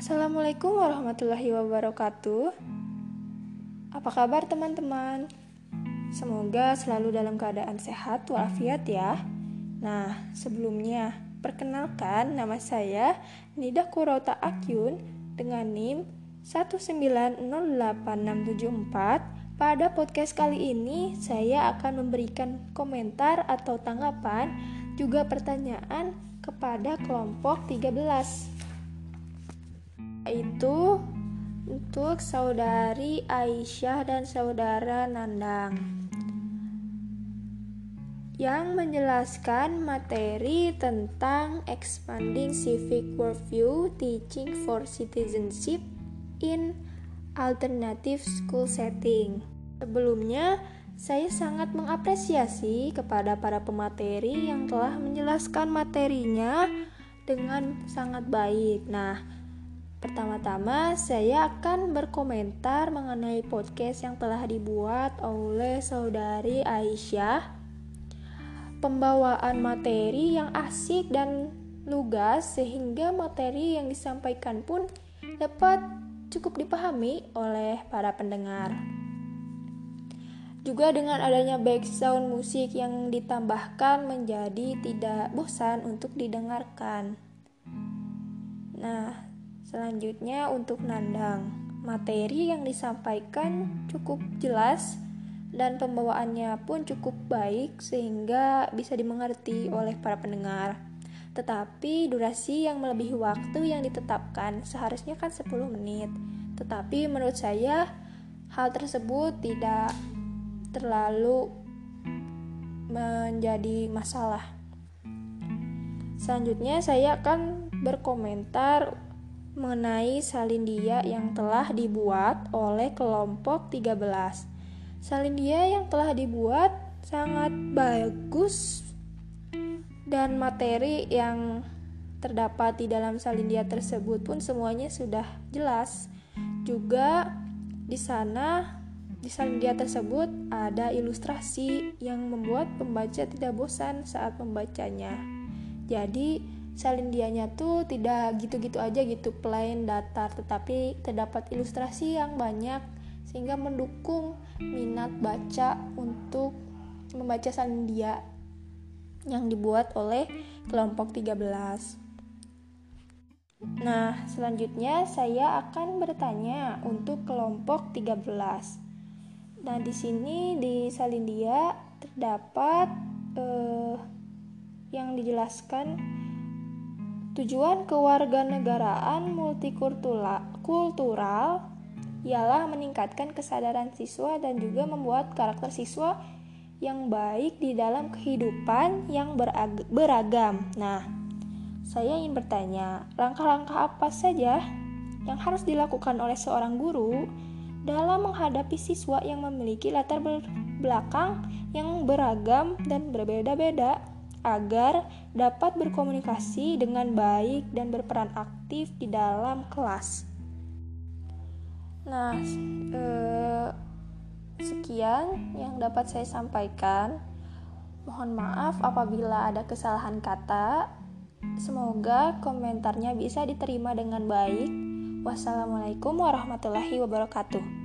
Assalamualaikum warahmatullahi wabarakatuh. Apa kabar teman-teman? Semoga selalu dalam keadaan sehat walafiat ya. Nah, sebelumnya perkenalkan nama saya Nida Kurota Akyun dengan NIM 1908674. Pada podcast kali ini saya akan memberikan komentar atau tanggapan juga pertanyaan kepada kelompok 13 itu untuk saudari Aisyah dan saudara Nandang yang menjelaskan materi tentang expanding civic worldview teaching for citizenship in alternative school setting. Sebelumnya, saya sangat mengapresiasi kepada para pemateri yang telah menjelaskan materinya dengan sangat baik. Nah, Pertama-tama, saya akan berkomentar mengenai podcast yang telah dibuat oleh saudari Aisyah. Pembawaan materi yang asik dan lugas, sehingga materi yang disampaikan pun dapat cukup dipahami oleh para pendengar. Juga dengan adanya background musik yang ditambahkan menjadi tidak bosan untuk didengarkan. Nah, Selanjutnya untuk nandang, materi yang disampaikan cukup jelas dan pembawaannya pun cukup baik sehingga bisa dimengerti oleh para pendengar. Tetapi durasi yang melebihi waktu yang ditetapkan seharusnya kan 10 menit. Tetapi menurut saya hal tersebut tidak terlalu menjadi masalah. Selanjutnya saya akan berkomentar mengenai salindia yang telah dibuat oleh kelompok 13. Salindia yang telah dibuat sangat bagus dan materi yang terdapat di dalam salindia tersebut pun semuanya sudah jelas. Juga di sana di salindia tersebut ada ilustrasi yang membuat pembaca tidak bosan saat membacanya. Jadi salindianya tuh tidak gitu-gitu aja gitu plain datar tetapi terdapat ilustrasi yang banyak sehingga mendukung minat baca untuk membaca salindia yang dibuat oleh kelompok 13. Nah, selanjutnya saya akan bertanya untuk kelompok 13. Nah, di sini di Salindia terdapat eh, yang dijelaskan Tujuan kewarganegaraan multikultural ialah meningkatkan kesadaran siswa dan juga membuat karakter siswa yang baik di dalam kehidupan yang beragam. Nah, saya ingin bertanya, langkah-langkah apa saja yang harus dilakukan oleh seorang guru dalam menghadapi siswa yang memiliki latar belakang yang beragam dan berbeda-beda? Agar dapat berkomunikasi dengan baik dan berperan aktif di dalam kelas. Nah, eh, sekian yang dapat saya sampaikan. Mohon maaf apabila ada kesalahan kata. Semoga komentarnya bisa diterima dengan baik. Wassalamualaikum warahmatullahi wabarakatuh.